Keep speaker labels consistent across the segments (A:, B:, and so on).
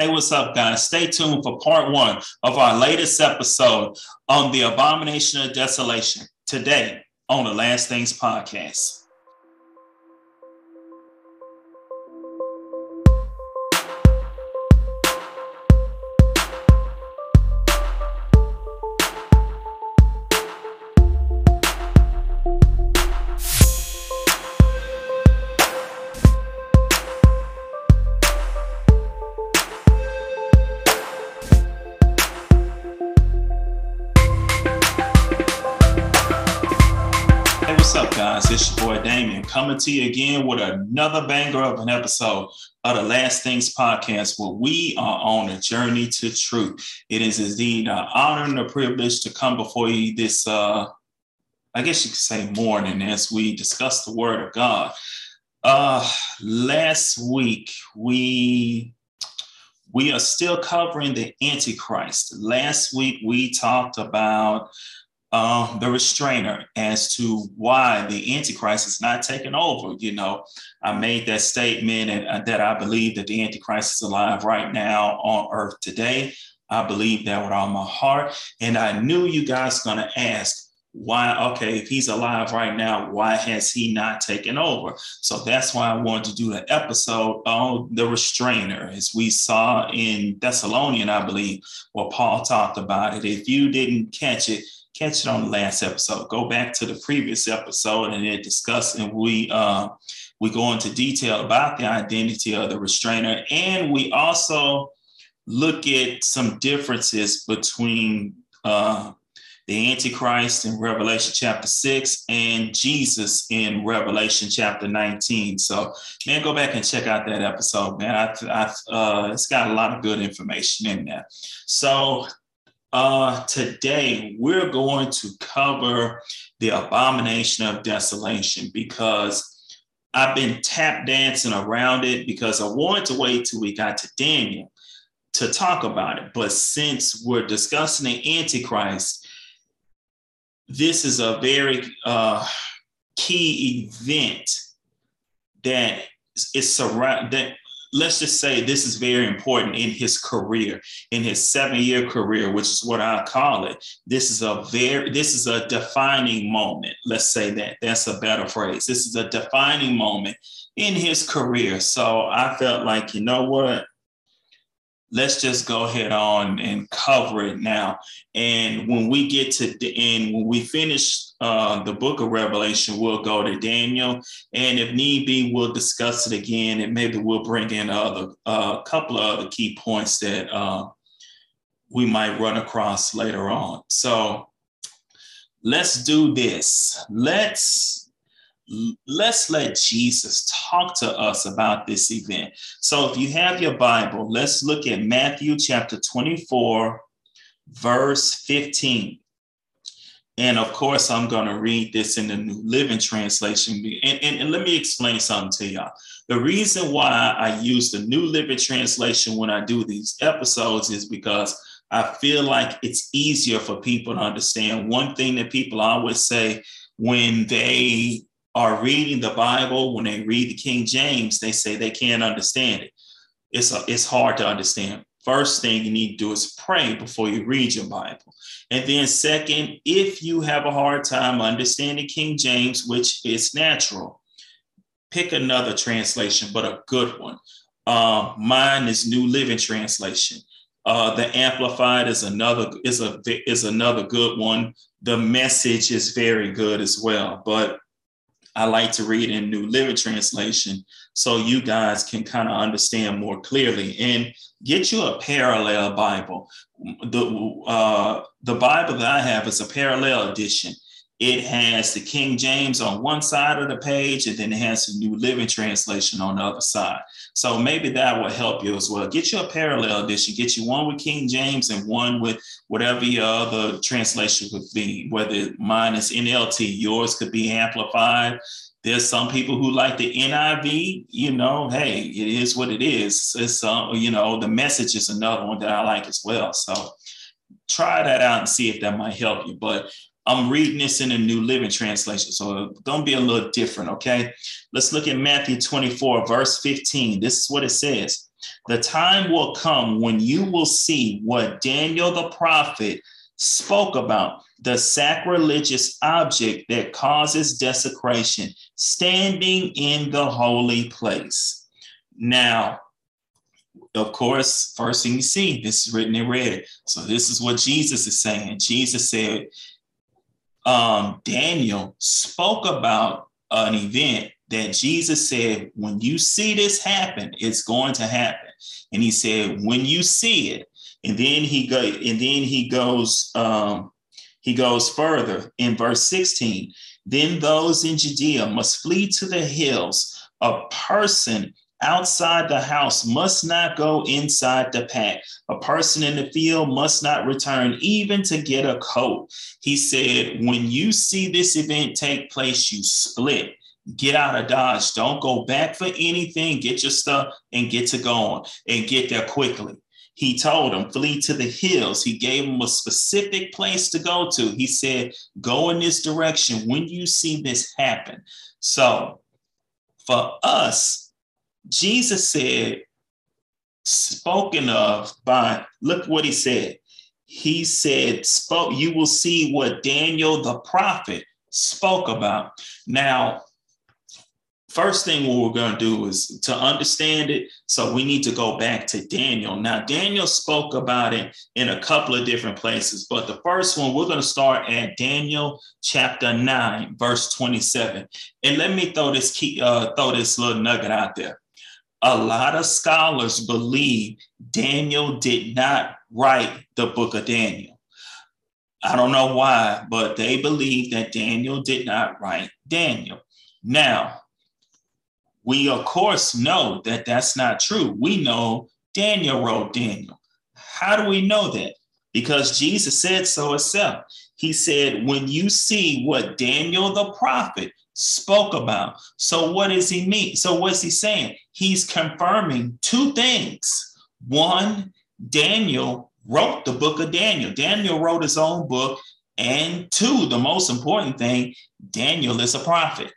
A: Hey, what's up, guys? Stay tuned for part one of our latest episode on the abomination of desolation today on the Last Things podcast. Coming to you again with another banger of an episode of the Last Things podcast, where we are on a journey to truth. It is indeed an honor and a privilege to come before you this, uh, I guess you could say, morning as we discuss the Word of God. Uh, last week we we are still covering the Antichrist. Last week we talked about uh, the restrainer as to why the Antichrist is not taking over. You know, I made that statement and uh, that I believe that the Antichrist is alive right now on earth today. I believe that with all my heart. And I knew you guys going to ask, why okay if he's alive right now why has he not taken over so that's why i wanted to do the episode on the restrainer as we saw in thessalonian i believe where paul talked about it if you didn't catch it catch it on the last episode. Go back to the previous episode and it discuss and we uh, we go into detail about the identity of the restrainer, and we also look at some differences between uh, the Antichrist in Revelation chapter 6 and Jesus in Revelation chapter 19. So, man, go back and check out that episode, man. I, I, uh, it's got a lot of good information in there. So, uh, today, we're going to cover the abomination of desolation because I've been tap dancing around it because I wanted to wait till we got to Daniel to talk about it. But since we're discussing the Antichrist, this is a very uh, key event that is surround that let's just say this is very important in his career, in his seven-year career, which is what I call it. This is a very, this is a defining moment. Let's say that. That's a better phrase. This is a defining moment in his career. So I felt like, you know what? Let's just go ahead on and cover it now. And when we get to the end, when we finish uh, the book of Revelation, we'll go to Daniel. And if need be, we'll discuss it again. And maybe we'll bring in a uh, couple of other key points that uh, we might run across later on. So let's do this. Let's let's let Jesus talk to us about this event. So if you have your Bible, let's look at Matthew chapter 24, verse 15. And of course, I'm going to read this in the New Living Translation. And, and, and, let me explain something to y'all. The reason why I use the New Living Translation when I do these episodes is because I feel like it's easier for people to understand. One thing that people always say when they are reading the Bible, when they read the King James, they say they can't understand it. It's, a, it's hard to understand. First thing you need to do is pray before you read your Bible. And then, second, if you have a hard time understanding King James, which is natural, pick another translation, but a good one. Uh, mine is New Living Translation. Uh, the Amplified is another is a is another good one. The message is very good as well. But I like to read in New Living Translation so you guys can kind of understand more clearly and get you a parallel Bible. The, uh, the Bible that I have is a parallel edition. It has the King James on one side of the page, and then it has the New Living Translation on the other side. So maybe that will help you as well. Get you a parallel edition. Get you one with King James and one with whatever your other translation would be. Whether mine is NLT, yours could be amplified. There's some people who like the NIV. You know, hey, it is what it is. It's uh, you know, the message is another one that I like as well. So try that out and see if that might help you. But I'm reading this in a New Living Translation, so it's going to be a little different, okay? Let's look at Matthew 24, verse 15. This is what it says. The time will come when you will see what Daniel the prophet spoke about the sacrilegious object that causes desecration standing in the holy place. Now, of course, first thing you see, this is written in red. So this is what Jesus is saying. Jesus said, um, Daniel spoke about an event that Jesus said, when you see this happen, it's going to happen. And he said, when you see it, and then he go, and then he goes, um, he goes further in verse 16. Then those in Judea must flee to the hills. A person outside the house must not go inside the pack. A person in the field must not return even to get a coat. He said, when you see this event take place, you split. Get out of Dodge. Don't go back for anything. Get your stuff and get to going and get there quickly. He told them, flee to the hills. He gave them a specific place to go to. He said, go in this direction when you see this happen. So for us, Jesus said, spoken of by, look what he said. He said, spoke, you will see what Daniel the prophet spoke about. Now, first thing what we're going to do is to understand it so we need to go back to daniel now daniel spoke about it in a couple of different places but the first one we're going to start at daniel chapter 9 verse 27 and let me throw this key uh, throw this little nugget out there a lot of scholars believe daniel did not write the book of daniel i don't know why but they believe that daniel did not write daniel now we, of course, know that that's not true. We know Daniel wrote Daniel. How do we know that? Because Jesus said so himself. He said, When you see what Daniel the prophet spoke about. So, what does he mean? So, what's he saying? He's confirming two things. One, Daniel wrote the book of Daniel. Daniel wrote his own book. And two, the most important thing, Daniel is a prophet.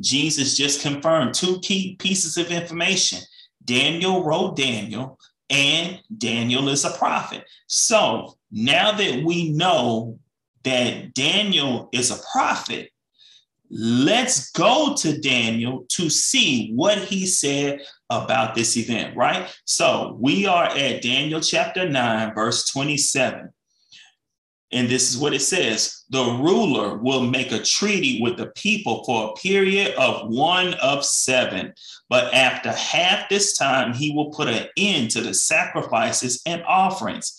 A: Jesus just confirmed two key pieces of information. Daniel wrote Daniel, and Daniel is a prophet. So now that we know that Daniel is a prophet, let's go to Daniel to see what he said about this event, right? So we are at Daniel chapter 9, verse 27. And this is what it says the ruler will make a treaty with the people for a period of one of seven. But after half this time, he will put an end to the sacrifices and offerings.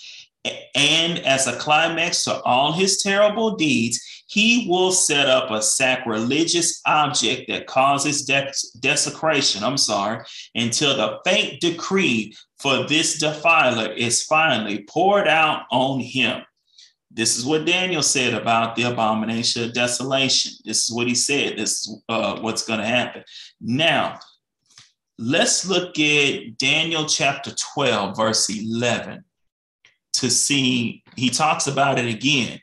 A: And as a climax to all his terrible deeds, he will set up a sacrilegious object that causes desecration. I'm sorry, until the fate decree for this defiler is finally poured out on him. This is what Daniel said about the abomination of desolation. This is what he said. This is uh, what's going to happen. Now, let's look at Daniel chapter 12, verse 11, to see, he talks about it again.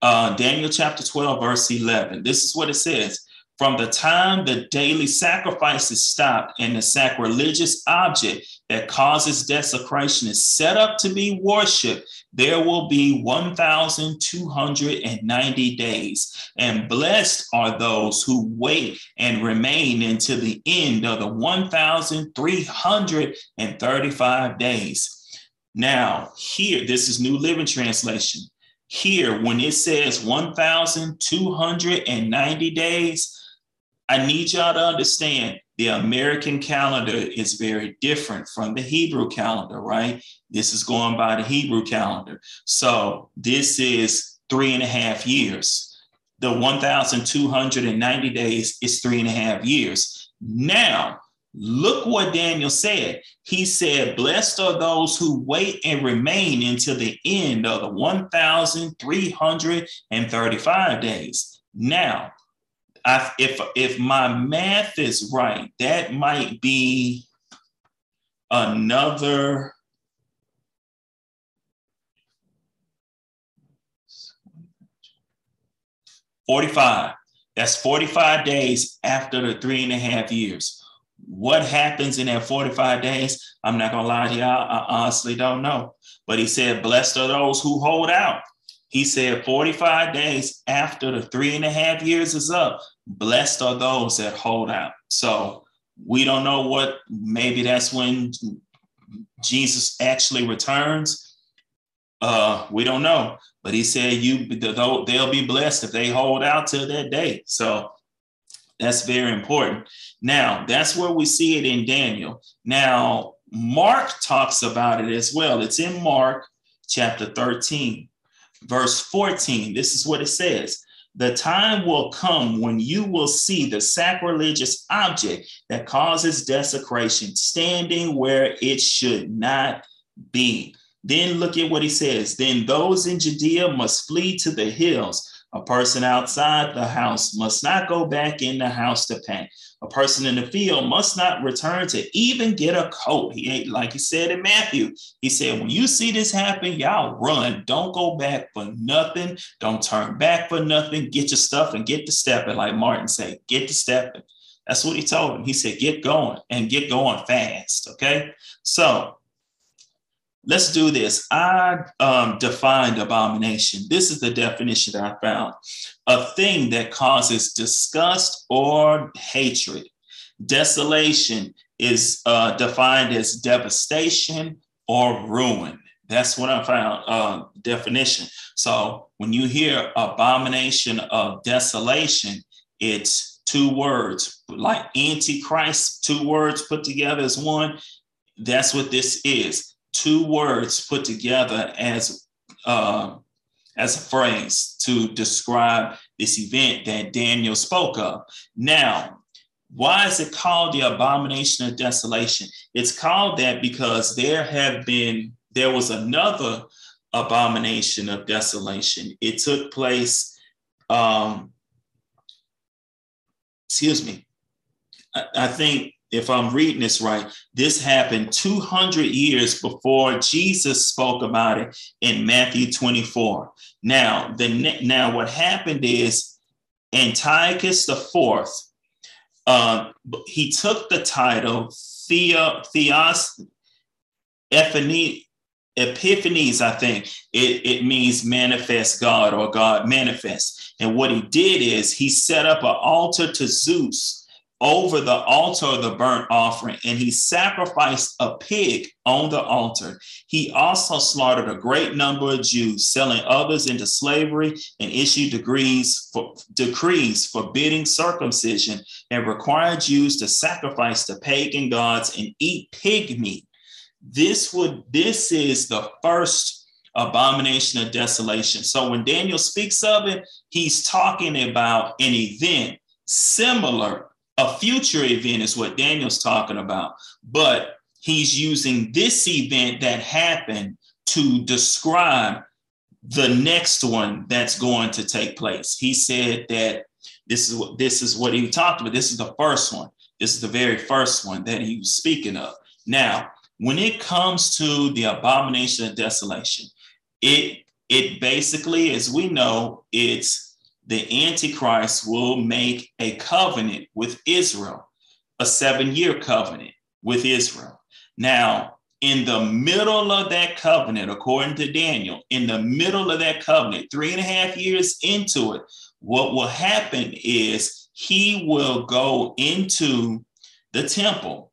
A: Uh, Daniel chapter 12, verse 11. This is what it says. From the time the daily sacrifices stop and the sacrilegious object that causes desecration is set up to be worshiped, there will be 1,290 days. And blessed are those who wait and remain until the end of the 1,335 days. Now, here, this is New Living Translation. Here, when it says 1,290 days, I need y'all to understand the American calendar is very different from the Hebrew calendar, right? This is going by the Hebrew calendar. So this is three and a half years. The 1,290 days is three and a half years. Now, look what Daniel said. He said, Blessed are those who wait and remain until the end of the 1,335 days. Now, I, if if my math is right, that might be another Forty-five. That's forty-five days after the three and a half years. What happens in that 45 days, I'm not going to lie to y'all, I honestly don't know. But he said, Blessed are those who hold out. He said, 45 days after the three and a half years is up, blessed are those that hold out. So we don't know what, maybe that's when Jesus actually returns. Uh, we don't know, but he said you they'll be blessed if they hold out till that day. So that's very important. Now, that's where we see it in Daniel. Now, Mark talks about it as well. It's in Mark chapter 13, verse 14. This is what it says The time will come when you will see the sacrilegious object that causes desecration standing where it should not be. Then look at what he says. Then those in Judea must flee to the hills. A person outside the house must not go back in the house to pack. A person in the field must not return to even get a coat. He ain't like he said in Matthew. He said, when you see this happen, y'all run. Don't go back for nothing. Don't turn back for nothing. Get your stuff and get to stepping, like Martin said. Get to stepping. That's what he told him. He said, get going and get going fast. Okay. So let's do this. I um, defined abomination. This is the definition that I found a thing that causes disgust or hatred. Desolation is uh, defined as devastation or ruin. That's what I found uh, definition. So when you hear abomination of desolation, it's two words like antichrist, two words put together as one. That's what this is two words put together as uh, as a phrase to describe this event that Daniel spoke of. Now, why is it called the abomination of desolation? It's called that because there have been there was another abomination of desolation. It took place. Um, excuse me. I, I think if I'm reading this right, this happened 200 years before Jesus spoke about it in Matthew 24. Now, the now what happened is Antiochus the fourth, uh, he took the title Theo, Theos Epiphanes, I think it, it means manifest God or God manifest. And what he did is he set up an altar to Zeus over the altar of the burnt offering, and he sacrificed a pig on the altar. He also slaughtered a great number of Jews, selling others into slavery, and issued decrees for decrees forbidding circumcision and required Jews to sacrifice to pagan gods and eat pig meat. This would this is the first abomination of desolation. So when Daniel speaks of it, he's talking about an event similar a future event is what Daniel's talking about, but he's using this event that happened to describe the next one that's going to take place. He said that this is what this is what he talked about. This is the first one. This is the very first one that he was speaking of. Now, when it comes to the abomination of desolation, it it basically, as we know, it's the Antichrist will make a covenant with Israel, a seven year covenant with Israel. Now, in the middle of that covenant, according to Daniel, in the middle of that covenant, three and a half years into it, what will happen is he will go into the temple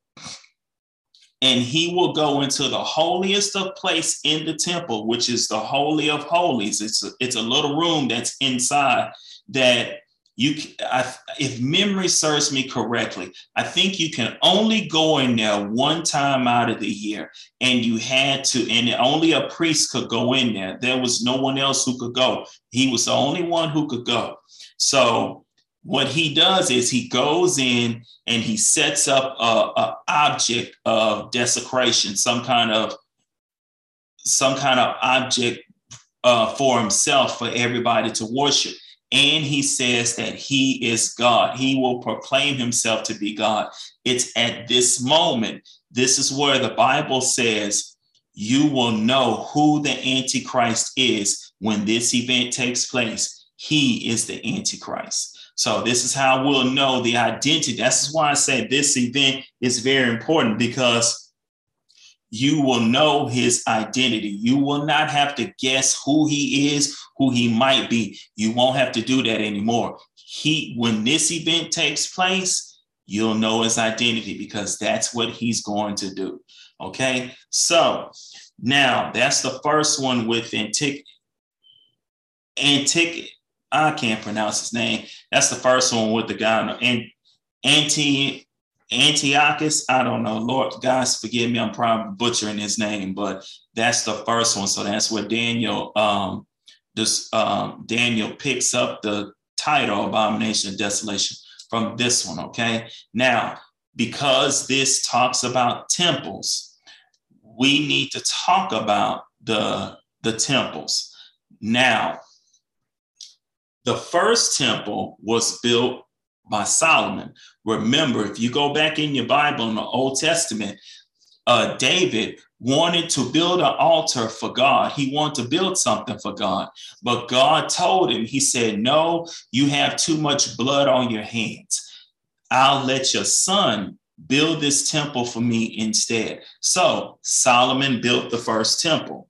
A: and he will go into the holiest of place in the temple, which is the holy of holies. It's a, it's a little room that's inside that you I, if memory serves me correctly i think you can only go in there one time out of the year and you had to and only a priest could go in there. There was no one else who could go. He was the only one who could go. So what he does is he goes in and he sets up a, a object of desecration some kind of some kind of object uh, for himself for everybody to worship and he says that he is God. He will proclaim himself to be God. It's at this moment, this is where the Bible says you will know who the Antichrist is when this event takes place. He is the Antichrist. So this is how we'll know the identity. That's why I say this event is very important because you will know his identity. You will not have to guess who he is, who he might be. You won't have to do that anymore. He when this event takes place, you'll know his identity because that's what he's going to do. Okay? So, now that's the first one with antique antique I can't pronounce his name. That's the first one with the guy and anti Antiochus. I don't know. Lord, guys, forgive me. I'm probably butchering his name, but that's the first one. So that's where Daniel, um, this um, Daniel picks up the title Abomination of Desolation from this one. Okay. Now, because this talks about temples, we need to talk about the the temples. Now, the first temple was built by Solomon. Remember, if you go back in your Bible in the Old Testament, uh, David wanted to build an altar for God. He wanted to build something for God. But God told him, He said, No, you have too much blood on your hands. I'll let your son build this temple for me instead. So Solomon built the first temple.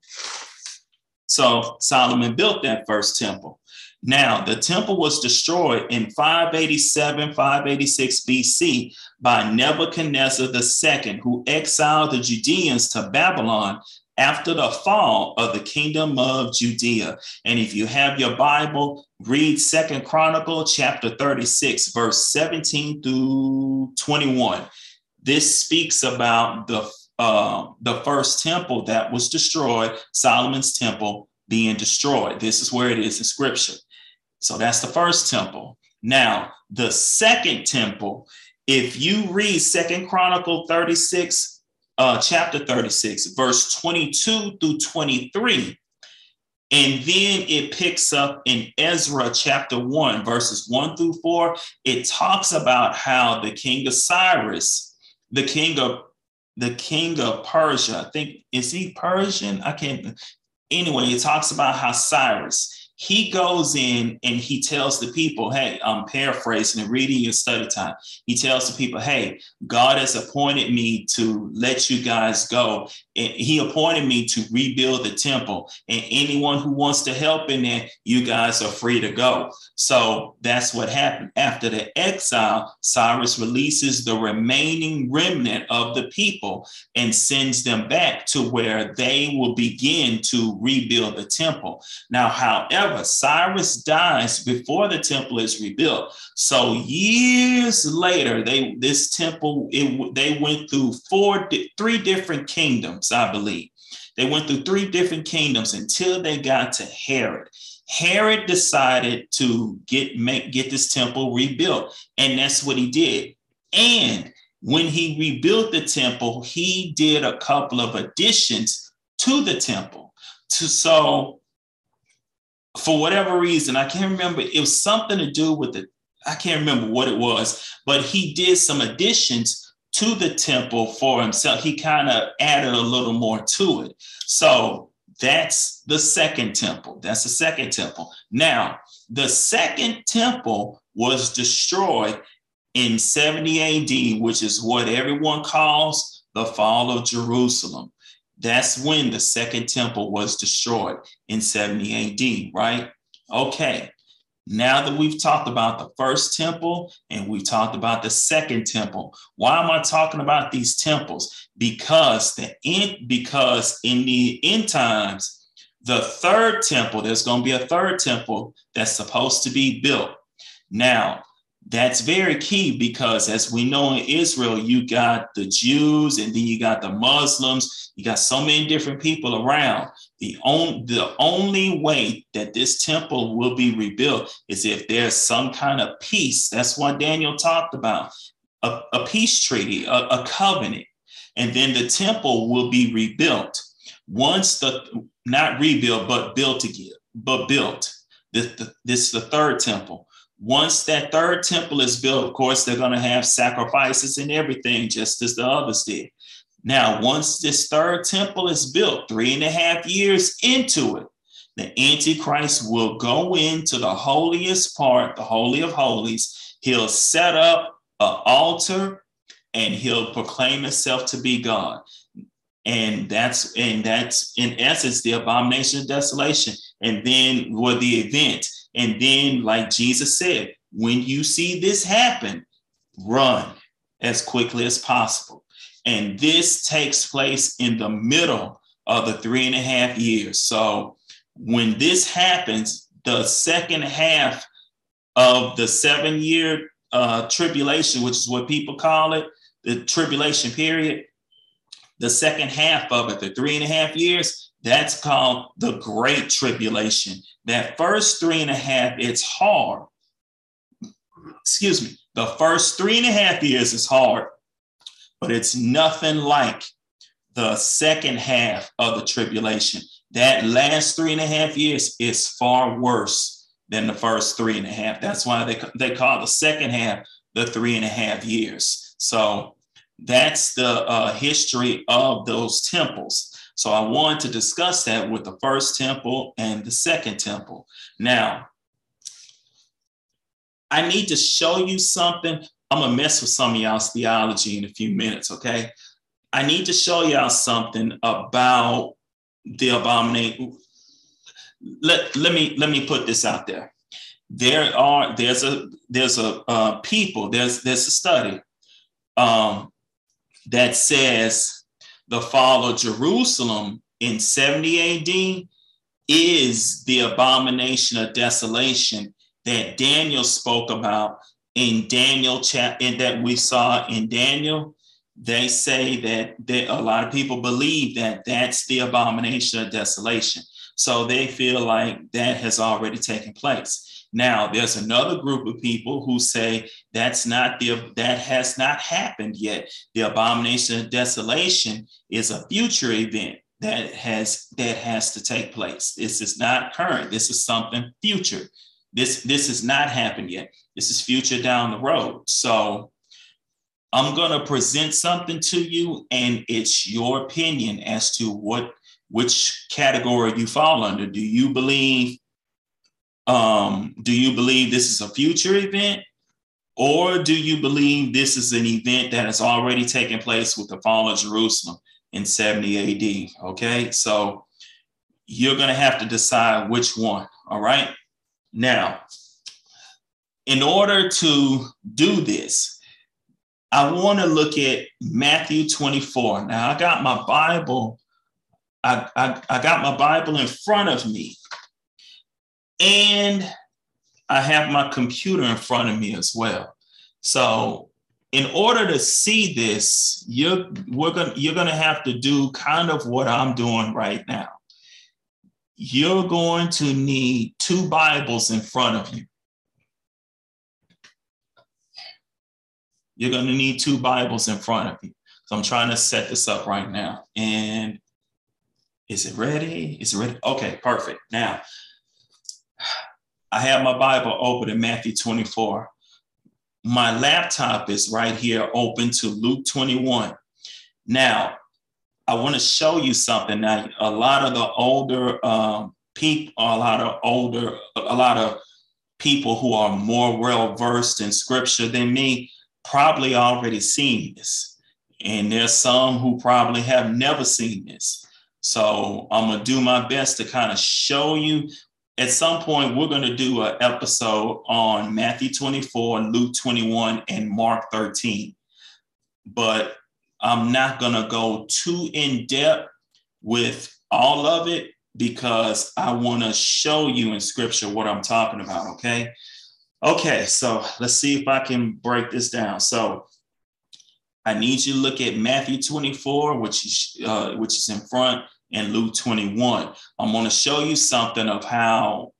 A: So Solomon built that first temple. Now, the temple was destroyed in 587, 586 BC by Nebuchadnezzar II, who exiled the Judeans to Babylon after the fall of the kingdom of Judea. And if you have your Bible, read Second Chronicle chapter 36, verse 17 through 21. This speaks about the uh, the first temple that was destroyed, Solomon's temple being destroyed. This is where it is in scripture. So that's the first temple. Now, the second temple, if you read Second Chronicle 36, uh, chapter 36, verse 22 through 23, and then it picks up in Ezra chapter 1, verses 1 through 4. It talks about how the king of Cyrus, the king of the king of Persia, I think, is he Persian? I can't. Anyway, it talks about how Cyrus, he goes in and he tells the people, hey, I'm paraphrasing and reading your study time. He tells the people, hey, God has appointed me to let you guys go. And he appointed me to rebuild the temple. And anyone who wants to help in there, you guys are free to go. So that's what happened. After the exile, Cyrus releases the remaining remnant of the people and sends them back to where they will begin to rebuild the temple. Now, however, However, Cyrus dies before the temple is rebuilt. So years later, they this temple it, they went through four three different kingdoms, I believe. They went through three different kingdoms until they got to Herod. Herod decided to get make get this temple rebuilt, and that's what he did. And when he rebuilt the temple, he did a couple of additions to the temple. To so for whatever reason, I can't remember. It was something to do with the, I can't remember what it was, but he did some additions to the temple for himself. He kind of added a little more to it. So that's the second temple. That's the second temple. Now, the second temple was destroyed in 70 AD, which is what everyone calls the fall of Jerusalem. That's when the second temple was destroyed in 70 AD, right? Okay. Now that we've talked about the first temple and we've talked about the second temple, why am I talking about these temples? Because the in, because in the end times, the third temple, there's going to be a third temple that's supposed to be built. Now, that's very key because as we know in Israel, you got the Jews and then you got the Muslims, you got so many different people around. The, on, the only way that this temple will be rebuilt is if there's some kind of peace. That's what Daniel talked about a, a peace treaty, a, a covenant. And then the temple will be rebuilt. Once the, not rebuilt, but built again, but built. This, this is the third temple once that third temple is built, of course, they're going to have sacrifices and everything, just as the others did. Now, once this third temple is built, three and a half years into it, The Antichrist will go into the holiest part, the Holy of Holies. He'll set up an altar and he'll proclaim himself to be God. And that's and that's in essence the abomination of desolation. And then with the event. And then, like Jesus said, when you see this happen, run as quickly as possible. And this takes place in the middle of the three and a half years. So when this happens, the second half of the seven year uh, tribulation, which is what people call it, the tribulation period, the second half of it, the three and a half years, that's called the Great Tribulation. That first three and a half, it's hard. Excuse me. The first three and a half years is hard, but it's nothing like the second half of the tribulation. That last three and a half years is far worse than the first three and a half. That's why they, they call the second half the three and a half years. So that's the uh, history of those temples. So I wanted to discuss that with the first temple and the second temple. Now, I need to show you something. I'm gonna mess with some of y'all's theology in a few minutes, okay? I need to show y'all something about the abomination. Let, let me let me put this out there. There are there's a there's a uh, people there's there's a study um, that says the fall of Jerusalem in 70 AD is the abomination of desolation that Daniel spoke about in Daniel chapter that we saw in Daniel. They say that they, a lot of people believe that that's the abomination of desolation. So they feel like that has already taken place. Now, there's another group of people who say that's not the that has not happened yet. The abomination of desolation is a future event that has that has to take place. This is not current. This is something future. This this has not happened yet. This is future down the road. So I'm going to present something to you and it's your opinion as to what which category you fall under. Do you believe um do you believe this is a future event or do you believe this is an event that has already taken place with the fall of Jerusalem in 70 AD? Okay? So you're going to have to decide which one, all right? Now, in order to do this, I want to look at Matthew 24. Now, I got my Bible, I, I, I got my Bible in front of me, and I have my computer in front of me as well. So, in order to see this, you're we're gonna you're gonna have to do kind of what I'm doing right now you're going to need two Bibles in front of you. You're to need two Bibles in front of you. So I'm trying to set this up right now. And is it ready? Is it ready? Okay, perfect. Now, I have my Bible open in Matthew 24. My laptop is right here open to Luke 21. Now, I want to show you something. Now, a lot of the older um, people, a lot of older, a lot of people who are more well versed in scripture than me probably already seen this. And there's some who probably have never seen this. So I'm going to do my best to kind of show you. At some point, we're going to do an episode on Matthew 24, Luke 21, and Mark 13. But I'm not going to go too in depth with all of it because I want to show you in scripture what I'm talking about. Okay. Okay. So let's see if I can break this down. So I need you to look at Matthew 24, which is, uh, which is in front, and Luke 21. I'm going to show you something of how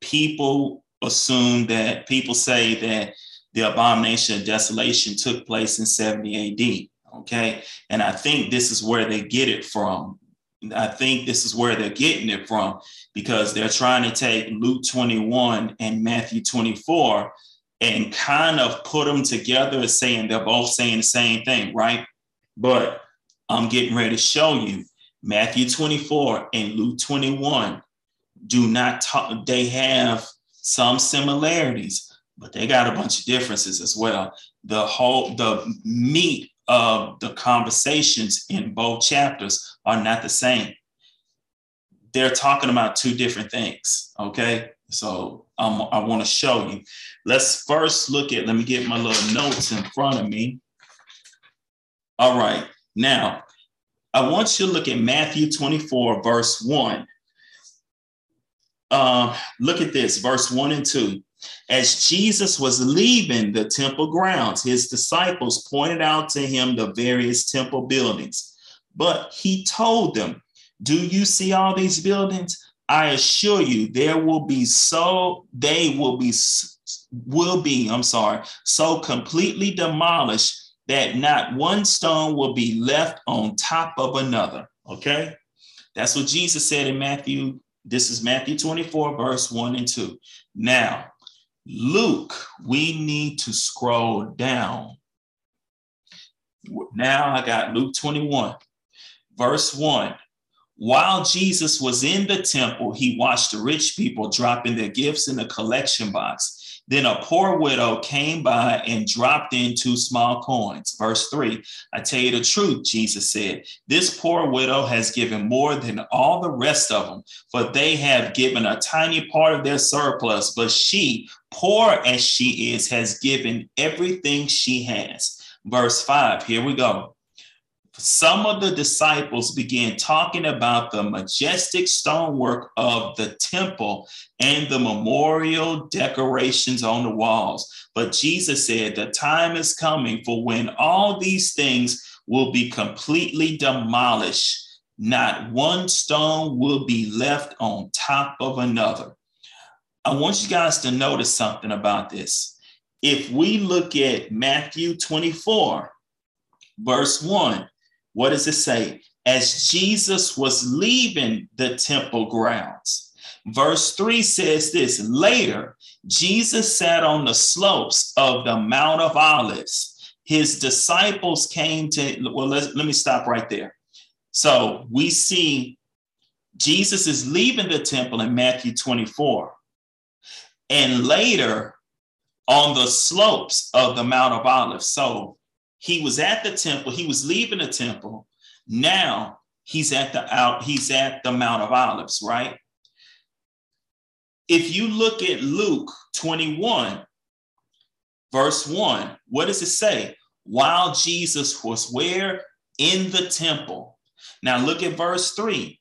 A: people assume that people say that the abomination of desolation took place in 70 AD. Okay. And I think this is where they get it from. I think this is where they're getting it from because they're trying to take Luke 21 and Matthew 24 and kind of put them together saying they're both saying the same thing, right? But I'm getting ready to show you Matthew 24 and Luke 21 do not talk, they have some similarities, but they got a bunch of differences as well. The whole, the meat of the conversations in both chapters are not the same. They're talking about two different things. Okay. So um, I want to show you. Let's first look at, let me get my little notes in front of me. All right. Now, I want you to look at Matthew 24, verse 1. Uh, look at this, verse 1 and 2. As Jesus was leaving the temple grounds, his disciples pointed out to him the various temple buildings. But he told them, Do you see all these buildings? I assure you, there will be so, they will be, will be, I'm sorry, so completely demolished that not one stone will be left on top of another. Okay. That's what Jesus said in Matthew. This is Matthew 24, verse 1 and 2. Now, Luke, we need to scroll down. Now I got Luke 21, verse 1. While Jesus was in the temple, he watched the rich people dropping their gifts in the collection box. Then a poor widow came by and dropped in two small coins. Verse three, I tell you the truth, Jesus said, this poor widow has given more than all the rest of them, for they have given a tiny part of their surplus, but she, poor as she is, has given everything she has. Verse five, here we go some of the disciples began talking about the majestic stonework of the temple and the memorial decorations on the walls. But Jesus said, The time is coming for when all these things will be completely demolished. Not one stone will be left on top of another. I want you guys to notice something about this. If we look at Matthew 24, verse 1, what does it say? As Jesus was leaving the temple grounds. Verse 3 says this later, Jesus sat on the slopes of the Mount of Olives. His disciples came to, well, let me stop right there. So we see Jesus is leaving the temple in Matthew 24. And later on the slopes of the Mount of Olives. So he was at the temple, he was leaving the temple. Now he's at the out, he's at the Mount of Olives, right? If you look at Luke 21, verse 1, what does it say? While Jesus was where? In the temple. Now look at verse 3.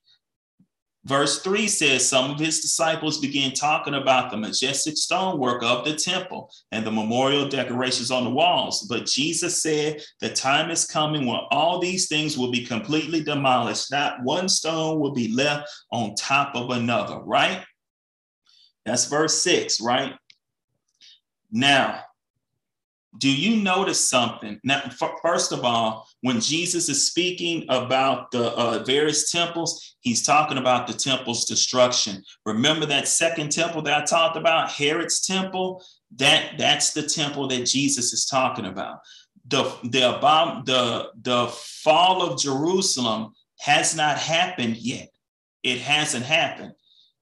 A: Verse 3 says, Some of his disciples began talking about the majestic stonework of the temple and the memorial decorations on the walls. But Jesus said, The time is coming when all these things will be completely demolished. Not one stone will be left on top of another, right? That's verse 6, right? Now, do you notice something? Now, first of all, when Jesus is speaking about the uh, various temples, he's talking about the temple's destruction. Remember that second temple that I talked about, Herod's temple? That that's the temple that Jesus is talking about. The the about the the fall of Jerusalem has not happened yet. It hasn't happened.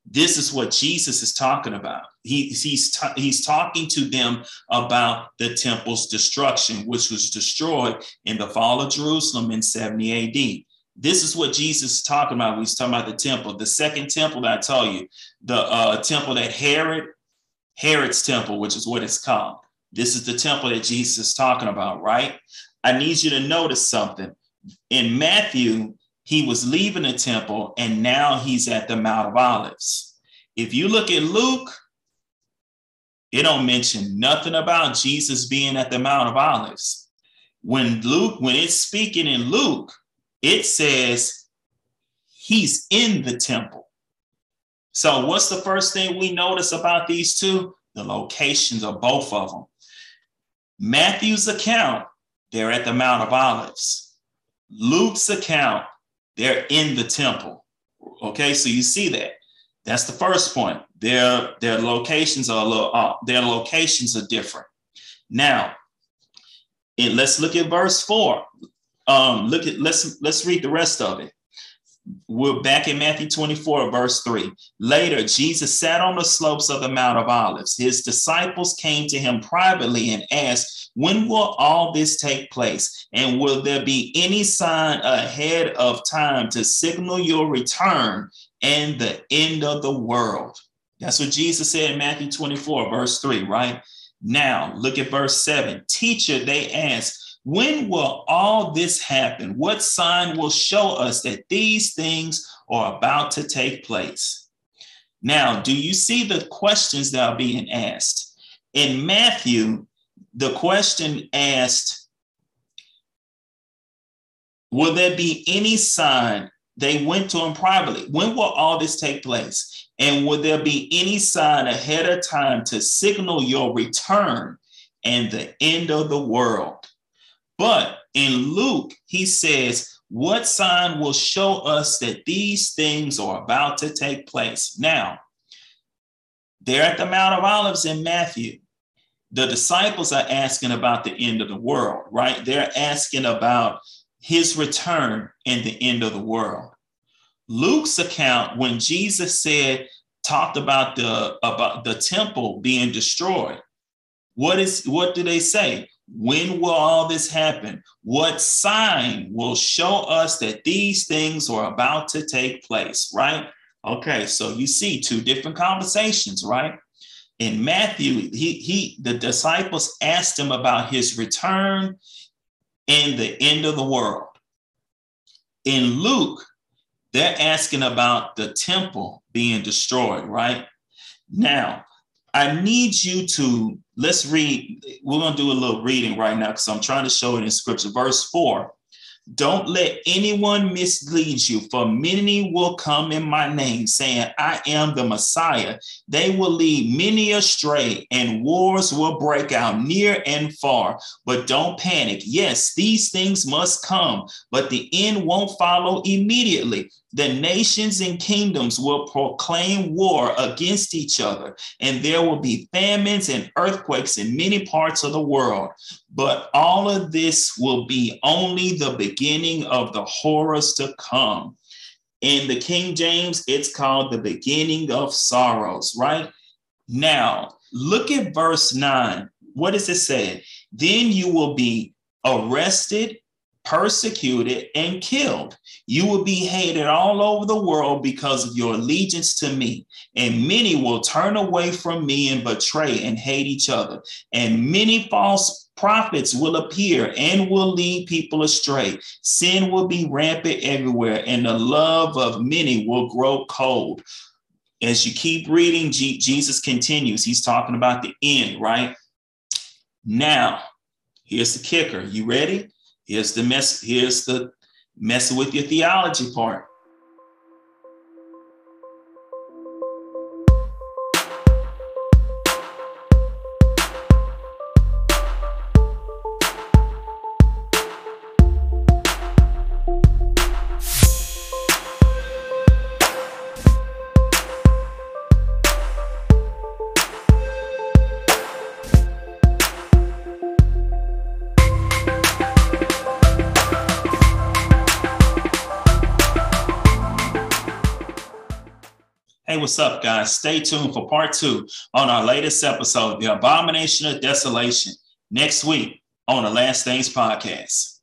A: This is what Jesus is talking about. He, he's, he's talking to them about the temple's destruction, which was destroyed in the fall of Jerusalem in 70 AD. This is what Jesus is talking about. He's talking about the temple. The second temple that I tell you, the uh, temple that Herod, Herod's temple, which is what it's called. This is the temple that Jesus is talking about, right? I need you to notice something. In Matthew, he was leaving the temple and now he's at the Mount of Olives. If you look at Luke, it don't mention nothing about Jesus being at the Mount of Olives. When Luke, when it's speaking in Luke, it says he's in the temple. So what's the first thing we notice about these two? The locations of both of them. Matthew's account, they're at the Mount of Olives. Luke's account, they're in the temple. Okay, so you see that. That's the first point. Their their locations are uh, their locations are different. Now, let's look at verse four. Um, look at let's let's read the rest of it. We're back in Matthew 24, verse 3. Later, Jesus sat on the slopes of the Mount of Olives. His disciples came to him privately and asked, When will all this take place? And will there be any sign ahead of time to signal your return and the end of the world? That's what Jesus said in Matthew 24, verse 3, right? Now, look at verse 7. Teacher, they asked, when will all this happen? What sign will show us that these things are about to take place? Now, do you see the questions that are being asked? In Matthew, the question asked, Will there be any sign? They went to him privately. When will all this take place? And will there be any sign ahead of time to signal your return and the end of the world? But in Luke, he says, What sign will show us that these things are about to take place? Now, they're at the Mount of Olives in Matthew. The disciples are asking about the end of the world, right? They're asking about his return and the end of the world. Luke's account, when Jesus said, talked about the about the temple being destroyed, what is what do they say? When will all this happen? What sign will show us that these things are about to take place, right? Okay, so you see two different conversations, right? In Matthew, he, he the disciples asked him about his return and the end of the world. In Luke, they're asking about the temple being destroyed, right? Now, I need you to let's read. We're going to do a little reading right now because I'm trying to show it in scripture. Verse 4 don't let anyone mislead you, for many will come in my name, saying, I am the Messiah. They will lead many astray, and wars will break out near and far. But don't panic. Yes, these things must come, but the end won't follow immediately. The nations and kingdoms will proclaim war against each other, and there will be famines and earthquakes in many parts of the world. But all of this will be only the beginning of the horrors to come. In the King James, it's called the beginning of sorrows, right? Now, look at verse 9. What does it say? Then you will be arrested, persecuted, and killed. You will be hated all over the world because of your allegiance to me. And many will turn away from me and betray and hate each other. And many false prophets will appear and will lead people astray. Sin will be rampant everywhere, and the love of many will grow cold. As you keep reading, G- Jesus continues. He's talking about the end, right? Now, here's the kicker. You ready? Here's the mess. Here's the messing with your theology part. What's up, guys? Stay tuned for part two on our latest episode, The Abomination of Desolation, next week on the Last Things Podcast.